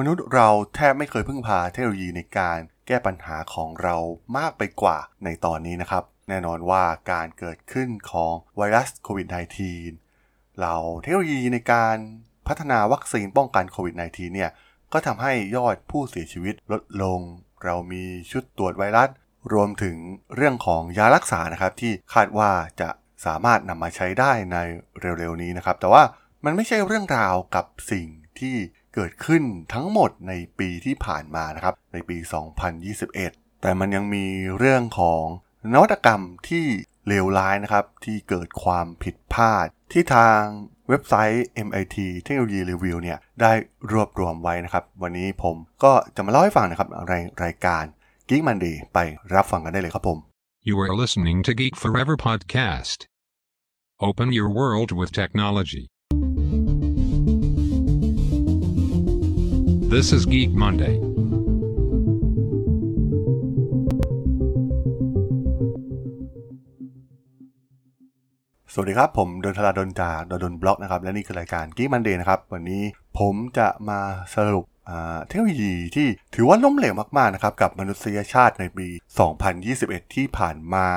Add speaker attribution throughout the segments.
Speaker 1: มนุษย์เราแทบไม่เคยพึ่งพาเทคโนโลยีในการแก้ปัญหาของเรามากไปกว่าในตอนนี้นะครับ แน่นอนว่าการเกิดขึ้นของไวรัสโควิด -19 เราเทคโนโลยีในการพัฒนาวัคซีนป้องกันโควิด -19 เนี่ยก็ทำให้ยอดผู้เสียชีวิตลดลง เรามีชุดตรวจไวรัส รวมถึงเรื่องของยารักษานะครับที่คาดว่าจะสามารถนำมาใช้ได้ในเร็วๆนี้นะครับ แต่ว่ามันไม่ใช่เรื่องราวกับสิ่งที่ เกิดขึ้นทั้งหมดในปีที่ผ่านมานะครับ ในปี 2021 แต่มันยังมีเรื่องของนวัตกรรมที่เลวร้ายนะครับ ที่เกิดความผิดพลาด ที่ทางเว็บไซต์ MIT Technology Review เนี่ยได้รวบรวมไว้นะครับ วันนี้ผมก็จะมาเล่าให้ฟังนะครับในรายการ Geek Monday ไปรับฟังกันได้เลยครับผม
Speaker 2: You are listening to Geek Forever podcast. Open your world with technology. This is Geek Monday.
Speaker 1: สวัสดีครับ ผมดนทราดนจากดนบล็อกนะครับ และนี่คือรายการ Geek Monday นะครับ วันนี้ผมจะมาสรุปเทคโนโลยีที่ถือว่าล้มเหลวมาก ๆ นะครับ กับมนุษยชาติในปี 2021 ที่ผ่านมา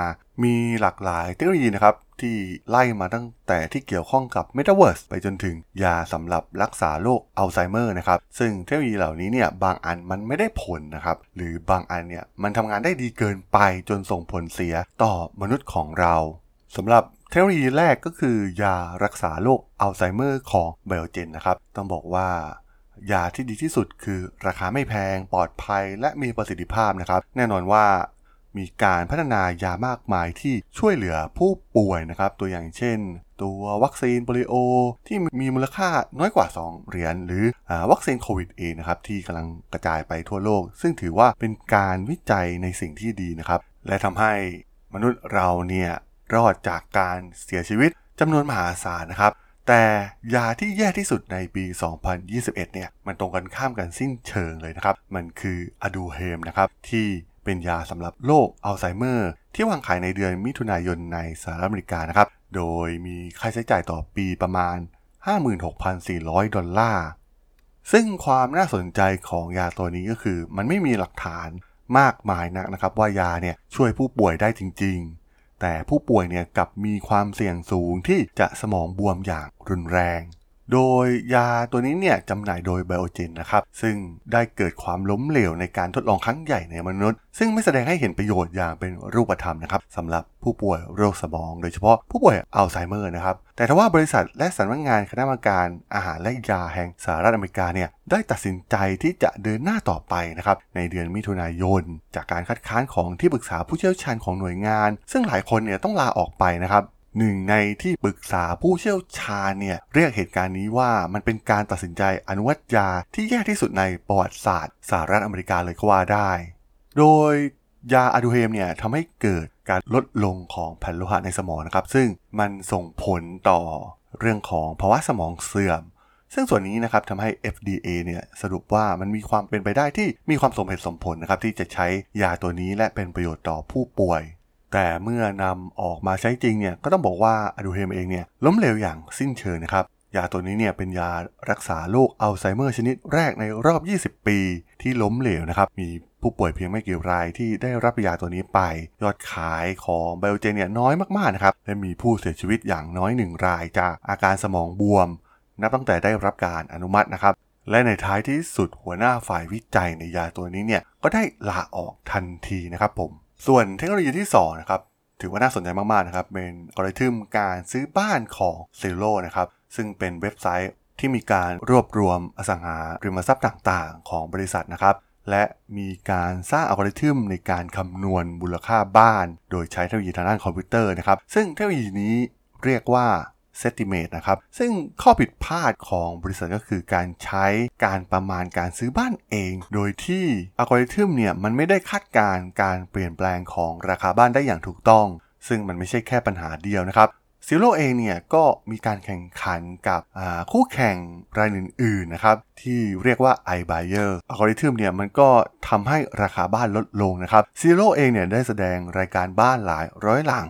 Speaker 1: มีหลากหลายเทคโนโลยีนะครับ ที่ไล่มาตั้งแต่ที่เกี่ยวข้องกับ Metaverse ไปจนถึงยาสำหรับรักษาโรคอัลไซเมอร์นะครับ ซึ่งเทคโนโลยีเหล่านี้เนี่ยบางอันมันไม่ได้ผลนะครับ หรือบางอันเนี่ยมันทำงานได้ดีเกินไปจนส่งผลเสียต่อมนุษย์ของเราสำหรับเทคโนโลยีแรกก็คือยารักษาโรคอัลไซเมอร์ของไบโอเจนนะครับ ต้องบอกว่ายาที่ดีที่สุดคือราคาไม่แพงปลอดภัยและมีประสิทธิภาพนะครับ แน่นอนว่า มีการพัฒนายามากมายที่ช่วยเหลือผู้ป่วยนะครับ ตัวอย่างเช่น ตัววัคซีนโปลิโอ ที่มีมูลค่าน้อยกว่า 2 เหรียญหรืออวัคซีนโควิดเองนะครับที่กำลังกระจายไปทั่วโลก ซึ่งถือว่าเป็นการวิจัยในสิ่งที่ดีนะครับ และทำให้มนุษย์เราเนี่ยรอดจากการเสียชีวิตจำนวนมหาศาลนะครับแต่ยาที่แย่ที่สุดในปี 2021 เนี่ย มันตรงกันข้ามกันสิ้นเชิงเลยนะครับ มันคืออะดูเฮมนะครับ ที่ เป็นยาสำหรับโรคอัลไซเมอร์ ที่วางขายในเดือนมิถุนายนในสหรัฐอเมริกานะครับ โดยมีค่าใช้จ่ายต่อปีประมาณ 56,400 ดอลลาร์ ซึ่งความน่าสนใจของยาตัวนี้ก็คือ มันไม่มีหลักฐานมากมายนักนะครับ ว่ายาเนี่ยช่วยผู้ป่วยได้จริง ๆ แต่ผู้ป่วยเนี่ยกลับมีความเสี่ยงสูงที่จะสมองบวมอย่างรุนแรง โดยยาตัวนี้เนี่ยจำหน่ายโดยไบโอเจนนะครับ ซึ่งได้เกิดความล้มเหลวในการทดลองครั้งใหญ่ในมนุษย์ ซึ่งไม่แสดงให้เห็นประโยชน์อย่างเป็นรูปธรรมนะครับสำหรับผู้ป่วยโรคสมอง โดยเฉพาะผู้ป่วยอัลไซเมอร์นะครับ แต่ทว่าบริษัทและสำนักงานคณะกรรมการอาหารและยาแห่งสหรัฐอเมริกาเนี่ยได้ตัดสินใจที่จะเดินหน้าต่อไปนะครับในเดือนมิถุนายน จากการคัดค้านของที่ปรึกษาผู้เชี่ยวชาญของหน่วยงาน ซึ่งหลายคนเนี่ยต้องลาออกไปนะครับ หนึ่งในที่ปรึกษาผู้เชี่ยวชาญเนี่ยเรียกเหตุการณ์นี้ว่ามันเป็นการตัดสินใจอนุมัตยาที่แย่ที่สุดในประวัติศาสตร์สหรัฐอเมริกาเลยก็ว่าได้ โดยยาอะดูเฮมเนี่ยทำให้เกิดการลดลงของแผ่นโลหะในสมองนะครับ ซึ่งมันส่งผลต่อเรื่องของภาวะสมองเสื่อม ซึ่งส่วนนี้นะครับทำให้ FDA เนี่ยสรุปว่ามันมีความเป็นไปได้ที่มีความสมเหตุสมผลนะครับที่จะใช้ยาตัวนี้และเป็นประโยชน์ต่อผู้ป่วย แต่เมื่อนำออกมาใช้จริงเนี่ยก็ต้องบอกว่าอะดูเฮมเองเนี่ยล้มเหลวอย่างสิ้นเชิงนะครับยาตัวนี้เนี่ยเป็นยารักษาโรคอัลไซเมอร์ชนิดแรกในรอบ 20 ปีที่ล้มเหลวนะครับ มีผู้ป่วยเพียงไม่กี่รายที่ได้รับยาตัวนี้ไป ยอดขายของไบโอเจนเนี่ยน้อยมากๆนะครับและมีผู้เสียชีวิตอย่างน้อยหนึ่งรายจากอาการสมองบวม นับตั้งแต่ได้รับการอนุมัตินะครับ และในท้ายที่สุดหัวหน้าฝ่ายวิจัยในยาตัวนี้เนี่ยก็ได้ลาออกทันทีนะครับผม ส่วนเทคโนโลยีที่2นะครับถือว่าน่าสนใจมาก ๆ นะครับ เป็นอัลกอริทึมการซื้อบ้านของซิโ o นะครับ ซึ่งเป็นเว็บไซต์ที่มีการรวบรวมอสังหาริมทรัพย์ต่าง ๆ ของบริษัทนะครับ และมีการสร้างอัลกอริทึมในการคำนวณมูลค่าบ้าน โดยใช้เทคโนโลยีทางด้านคอมพิวเตอร์นะครับ ซึ่งเทคโนโลยีนี้เรียกว่า s e t i m a t e นะครับ ซึ่งข้อผิดพลาดของบริษัทก็คือการใช้การประมาณการซื้อบ้านเอง โดยที่อัลกอริทึมเนี่ยมันไม่ได้คาดการณ์การเปลี่ยนแปลงของราคาบ้านได้อย่างถูกต้อง ซึ่งมันไม่ใช่แค่ปัญหาเดียวนะครับซิโ o เองเนี่ยก็มีการแข่งขันกับคู่แข่งรายอื่นๆนะครับที่เรียกว่า iBuyer อัลกอริทึมเนี่ยมันก็ทำให้ราคาบ้านลดลงนะครับซิโ o เองเนี่ยได้แสดงรายการบ้านหลายร้อยหลัง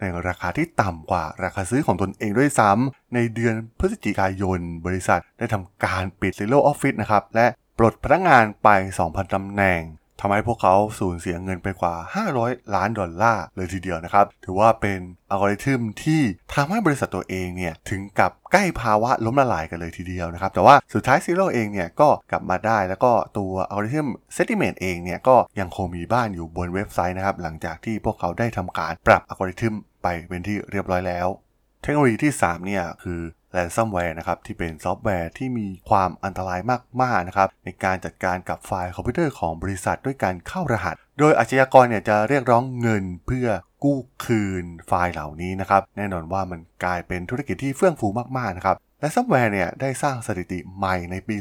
Speaker 1: ในราคาที่ต่ำกว่าราคาซื้อของตนเองด้วยซ้ำในเดือนพฤศจิกายน บริษัทได้ทำการปิดซิโ o ออฟฟิศนะครับ และปลดพนักงานไป 2,000 ตำแหน่ง ทำให้พวกเขาสูญเสียเงินไปกว่า 500 ล้านดอลลาร์เลยทีเดียวนะครับ ถือว่าเป็นอัลกอริทึมที่ทำให้บริษัทตัวเองเนี่ย ถึงกับใกล้ภาวะล้มละลายกันเลยทีเดียวนะครับ แต่ว่าสุดท้าย Zillow เองเนี่ยก็กลับมาได้แล้วก็ตัวอัลกอริทึม Zestimate เองเนี่ย ก็ยังคงมีบ้านอยู่บนเว็บไซต์นะครับ หลังจากที่พวกเขาได้ทำการปรับอัลกอริทึมไปเป็นที่เรียบร้อยแล้ว เทคโนโลยีที่3เนี่ยคือ ransomware นะครับที่เป็นซอฟต์แวร์ที่มีความอันตรายมากๆนะครับในการจัดการกับไฟล์คอมพิวเตอร์ของบริษัทด้วยการเข้ารหัส โดยอาชญากรเนี่ยจะเรียกร้องเงินเพื่อกู้คืนไฟล์เหล่านี้นะครับแน่นอนว่ามันกลายเป็นธุรกิจที่เฟื่องฟูมากๆนะครับและซอฟต์แวร์เนี่ยได้สร้างสถิติใหม่ในปี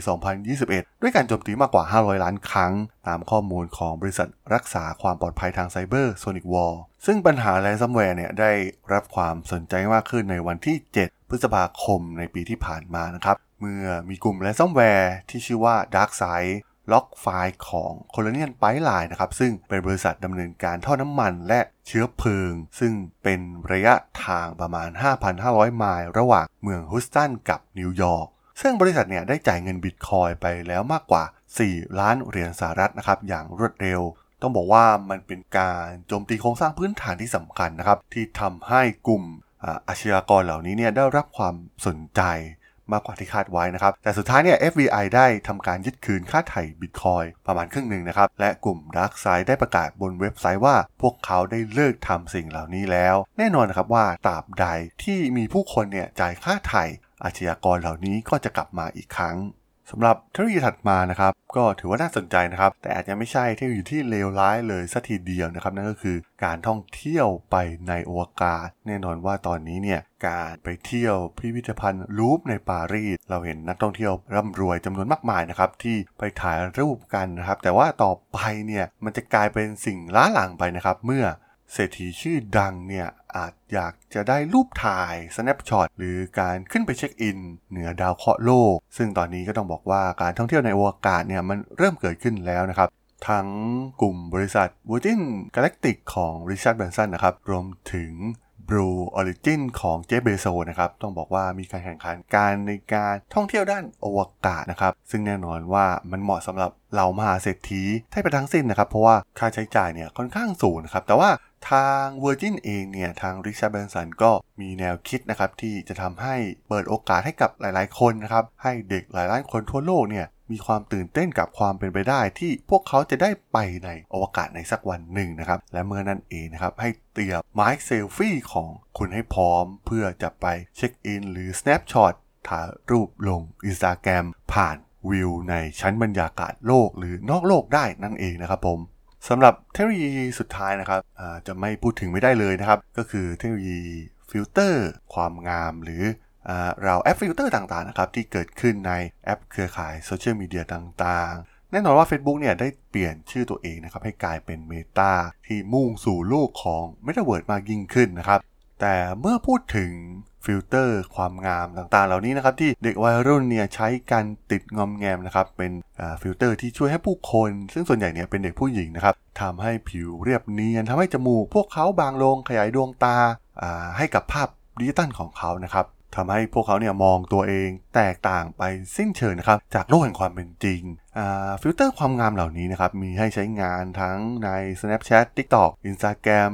Speaker 1: 2021 ด้วยการโจมตีมากกว่า 500 ล้านครั้ง ตามข้อมูลของบริษัทรักษาความปลอดภัยทางไซเบอร์ SonicWall ซึ่งปัญหา ransomware เนี่ยได้รับความสนใจมากขึ้นในวันที่ 7 พฤษภาคมในปีที่ผ่านมานะครับ เมื่อมีกลุ่ม ransomware ที่ชื่อว่า Darkside ล็อกไฟล์ของ Colonial Pipeline นะครับ ซึ่งเป็นบริษัทดำเนินการท่อน้ำมันและเชื้อเพลิง ซึ่งเป็นระยะทางประมาณ 5,500 ไมล์ระหว่างเมืองฮุสตันกับนิวยอร์กซึ่งบริษัทเนี่ยได้จ่ายเงินบิตคอยไปแล้วมากกว่า 4 ล้านเหรียญสหรัฐนะครับ อย่างรวดเร็ว ต้องบอกว่ามันเป็นการโจมตีโครงสร้างพื้นฐานที่สำคัญนะครับ ที่ทำให้กลุ่ม อาชญากรเหล่านี้เนี่ยได้รับความสนใจมากกว่าที่คาดไว้นะครับ แต่สุดท้ายเนี่ย FBI ได้ทำการยึดคืนค่าไถ่บิตคอยประมาณครึ่งหนึ่งนะครับ และกลุ่ม Dark Side ได้ประกาศบนเว็บไซต์ว่าพวกเขาได้เลิกทำสิ่งเหล่านี้แล้ว แน่นอนนะครับว่าตราบใดที่มีผู้คนเนี่ยจ่ายค่าไถ่อาชญากรเหล่านี้ก็จะกลับมาอีกครั้ง สำหรับเทคโนโลยีถัดมานะครับ ก็ถือว่าน่าสนใจนะครับ แต่อาจจะไม่ใช่เทคโนโลยีที่เลวร้ายเลยสัทีเดียวนะครับ นั่นก็คือการท่องเที่ยวไปในอวกาศ แน่นอนว่าตอนนี้เนี่ยการไปเที่ยวพิพิธภัณฑ์ลูฟในปารีสเราเห็นนักท่องเที่ยวร่ำรวยจำนวนมากมายนะครับที่ไปถ่ายรูปกันนะครับ แต่ว่าต่อไปเนี่ยมันจะกลายเป็นสิ่งล้าหลังไปนะครับ เมื่อ เศรษฐีชื่อดังเนี่ยอาจอยากจะได้รูปถ่าย snapshot หรือการขึ้นไปเช็คอิน เหนือดาวเคราะห์โลก ซึ่งตอนนี้ก็ต้องบอกว่าการท่องเที่ยวในอวกาศเนี่ยมันเริ่มเกิดขึ้นแล้วนะครับ ทั้งกลุ่มบริษัท Virgin Galactic ของ Richard Branson นะครับ รวมถึง Blue Origin ของเจฟเบโซนะครับ ต้องบอกว่ามีการแข่งขันการในการท่องเที่ยวด้านอวกาศนะครับ ซึ่งแน่นอนว่ามันเหมาะสำหรับเรามหาเศรษฐีไทยไปทั้งสิ้นนะครับ เพราะว่าค่าใช้จ่ายเนี่ยค่อนข้างสูงนะครับ แต่ว่า ทาง Virgin เองเนี่ย ทาง Richard Branson ก็มีแนวคิดนะครับ ที่จะทำให้เปิดโอกาสให้กับหลายๆ คนนะครับ ให้เด็กหลายล้านคนทั่วโลกเนี่ยมีความตื่นเต้นกับความเป็นไปได้ที่พวกเขาจะได้ไปในอวกาศในสักวันหนึ่งนะครับ และเมื่อนั่นเองนะครับ ให้เตรียมไม้เซลฟี่ของคุณให้พร้อม เพื่อจะไปเช็คอินหรือ snapshot ถ่ายรูปลง Instagram ผ่านวิวในชั้นบรรยากาศโลกหรือนอกโลกได้นั่นเองนะครับผม สำหรับเทคโนโลยีสุดท้ายนะครับจะไม่พูดถึงไม่ได้เลยนะครับ ก็คือเทคโนโลยีฟิลเตอร์ความงามหรือเราแอปฟิลเตอร์ต่างๆนะครับที่เกิดขึ้นในแอปเครือข่ายโซเชียลมีเดียต่างๆ แน่นอนว่า Facebook เนี่ยได้เปลี่ยนชื่อตัวเองนะครับให้กลายเป็น Meta ที่มุ่งสู่โลกของ Metaverse มากยิ่งขึ้นนะครับ แต่เมื่อพูดถึงฟิลเตอร์ความงามต่างๆ เหล่านี้นะครับที่เด็กวัยรุ่นเนี่ยใช้กันติดงอมแงมนะครับเป็นฟิลเตอร์ที่ช่วยให้ผู้คน ซึ่งส่วนใหญ่เนี่ยเป็นเด็กผู้หญิงนะครับทำให้ผิวเรียบเนียนทำให้จมูก พวกเขาบางลงขยายดวงตาให้กับภาพดิจิตอลของเขานะครับทำให้พวกเขาเนี่ยมองตัวเองแตกต่างไปสิ้นเชิงนะครับจากโลกแห่งความเป็นจริงฟิลเตอร์ความงามเหล่านี้นะครับมีให้ใช้งานทั้งใน Snapchat TikTok Instagram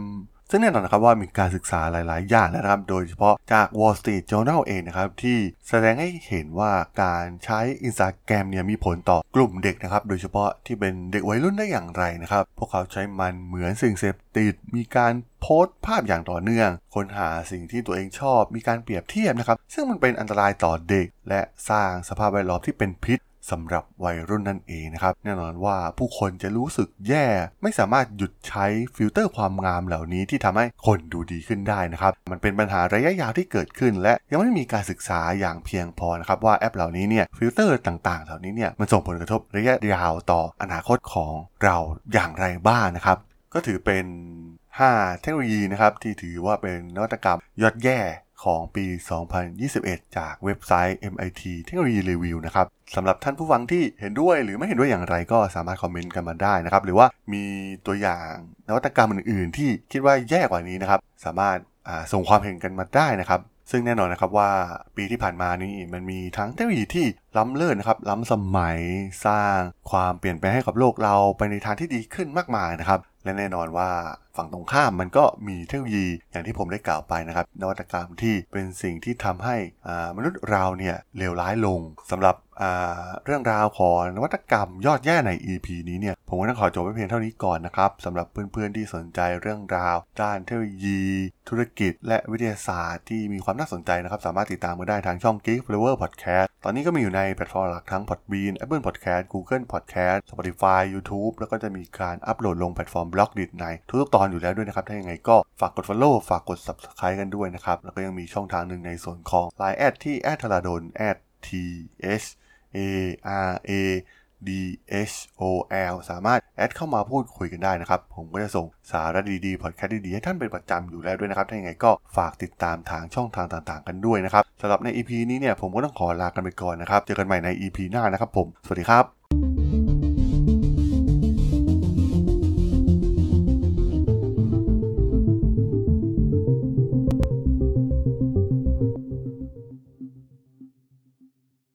Speaker 1: ซึ่งแน่นอนนะครับว่ามีการศึกษาหลาย ๆ อย่างนะครับ โดยเฉพาะจาก Wall Street Journal เองนะครับ ที่แสดงให้เห็นว่าการใช้ Instagram เนี่ยมีผลต่อกลุ่มเด็กนะครับ โดยเฉพาะที่เป็นเด็กวัยรุ่นได้อย่างไรนะครับ พวกเขาใช้มันเหมือนสิ่งเสพติด มีการโพสต์ภาพอย่างต่อเนื่อง ค้นหาสิ่งที่ตัวเองชอบ มีการเปรียบเทียบนะครับ ซึ่งมันเป็นอันตรายต่อเด็ก และสร้างสภาพแวดล้อมที่เป็นพิษ สำหรับวัยรุ่นนั่นเองนะครับ แน่นอนว่าผู้คนจะรู้สึกแย่ไม่สามารถหยุดใช้ฟิลเตอร์ความงามเหล่านี้ที่ทำให้คนดูดีขึ้นได้นะครับ มันเป็นปัญหาระยะยาวที่เกิดขึ้น และยังไม่มีการศึกษาอย่างเพียงพอนะครับว่าแอปเหล่านี้เนี่ยฟิลเตอร์ต่างๆ เหล่านี้เนี่ยมันส่งผลกระทบระยะยาวต่ออนาคตของเราอย่างไรบ้างนะครับ ก็ถือเป็น 5 เทคโนโลยีนะครับที่ถือว่าเป็นนวัตกรรมยอดแย่ ของปี 2021 จากเว็บไซต์ MIT Technology Review นะครับสำหรับท่านผู้ฟังที่เห็นด้วยหรือไม่เห็นด้วยอย่างไรก็สามารถคอมเมนต์กันมาได้นะครับ หรือว่ามีตัวอย่างนวัตกรรมอื่นๆ ที่คิดว่าแย่กว่านี้นะครับ สามารถส่งความเห็นกันมาได้นะครับ ซึ่งแน่นอนนะครับว่าปีที่ผ่านมานี้มันมีทั้งเทคโนโลยีที่ล้ำเลิศนะครับ ล้ำสมัยสร้างความเปลี่ยนแปลงให้กับโลกเราไปในทางที่ดีขึ้นมากมายนะครับ และแน่นอนว่าฝั่งตรงข้ามมันก็มีเทคโนโลยีอย่างที่ผมได้กล่าวไปนะครับ นวัตกรรมที่เป็นสิ่งที่ทำให้มนุษย์เราเนี่ยเลวร้ายลงสำหรับเรื่องราวของนวัตกรรมยอดแย่ใน EP นี้เนี่ยผมก็ต้องขอจบไว้เพียงเท่านี้ก่อนนะครับสำหรับเพื่อนๆที่สนใจเรื่องราวด้านเทคโนโลยี ธุรกิจ และวิทยาศาสตร์ที่มีความน่าสนใจนะครับ สามารถติดตามมาได้ทางช่อง Geek Forever Podcast ตอนนี้ก็มีอยู่ในแพลตฟอร์มหลักทั้ง Podbean Apple Podcast Google Podcast Spotify YouTube แล้วก็จะมีการอัปโหลดลงแพลตฟอร์ม Blockdit ในทุกๆตอนอยู่แล้วด้วยนะครับ ถ้ายังไงก็ฝากกด Follow ฝากกด Subscribe กันด้วยนะครับ แล้วก็ยังมีช่องทางหนึ่งในส่วนของ Line แอดที่แอดธราดลแอด t h a r a d h o l สามารถแอดเข้ามาพูดคุยกันได้นะครับ ผมก็จะส่งสาระดีๆพอดแคสต์ดีๆ ให้ท่านเป็นประจำอยู่แล้วด้วยนะครับ ถ้าอย่างไรก็ฝากติดตามทางช่องทางต่างๆ กันด้วยนะครับสำหรับใน EP นี้เนี่ยผมก็ต้องขอลากันไปก่อนนะครับ เจอกันใหม่ใน EP หน้านะครับผม สวัสดีครับ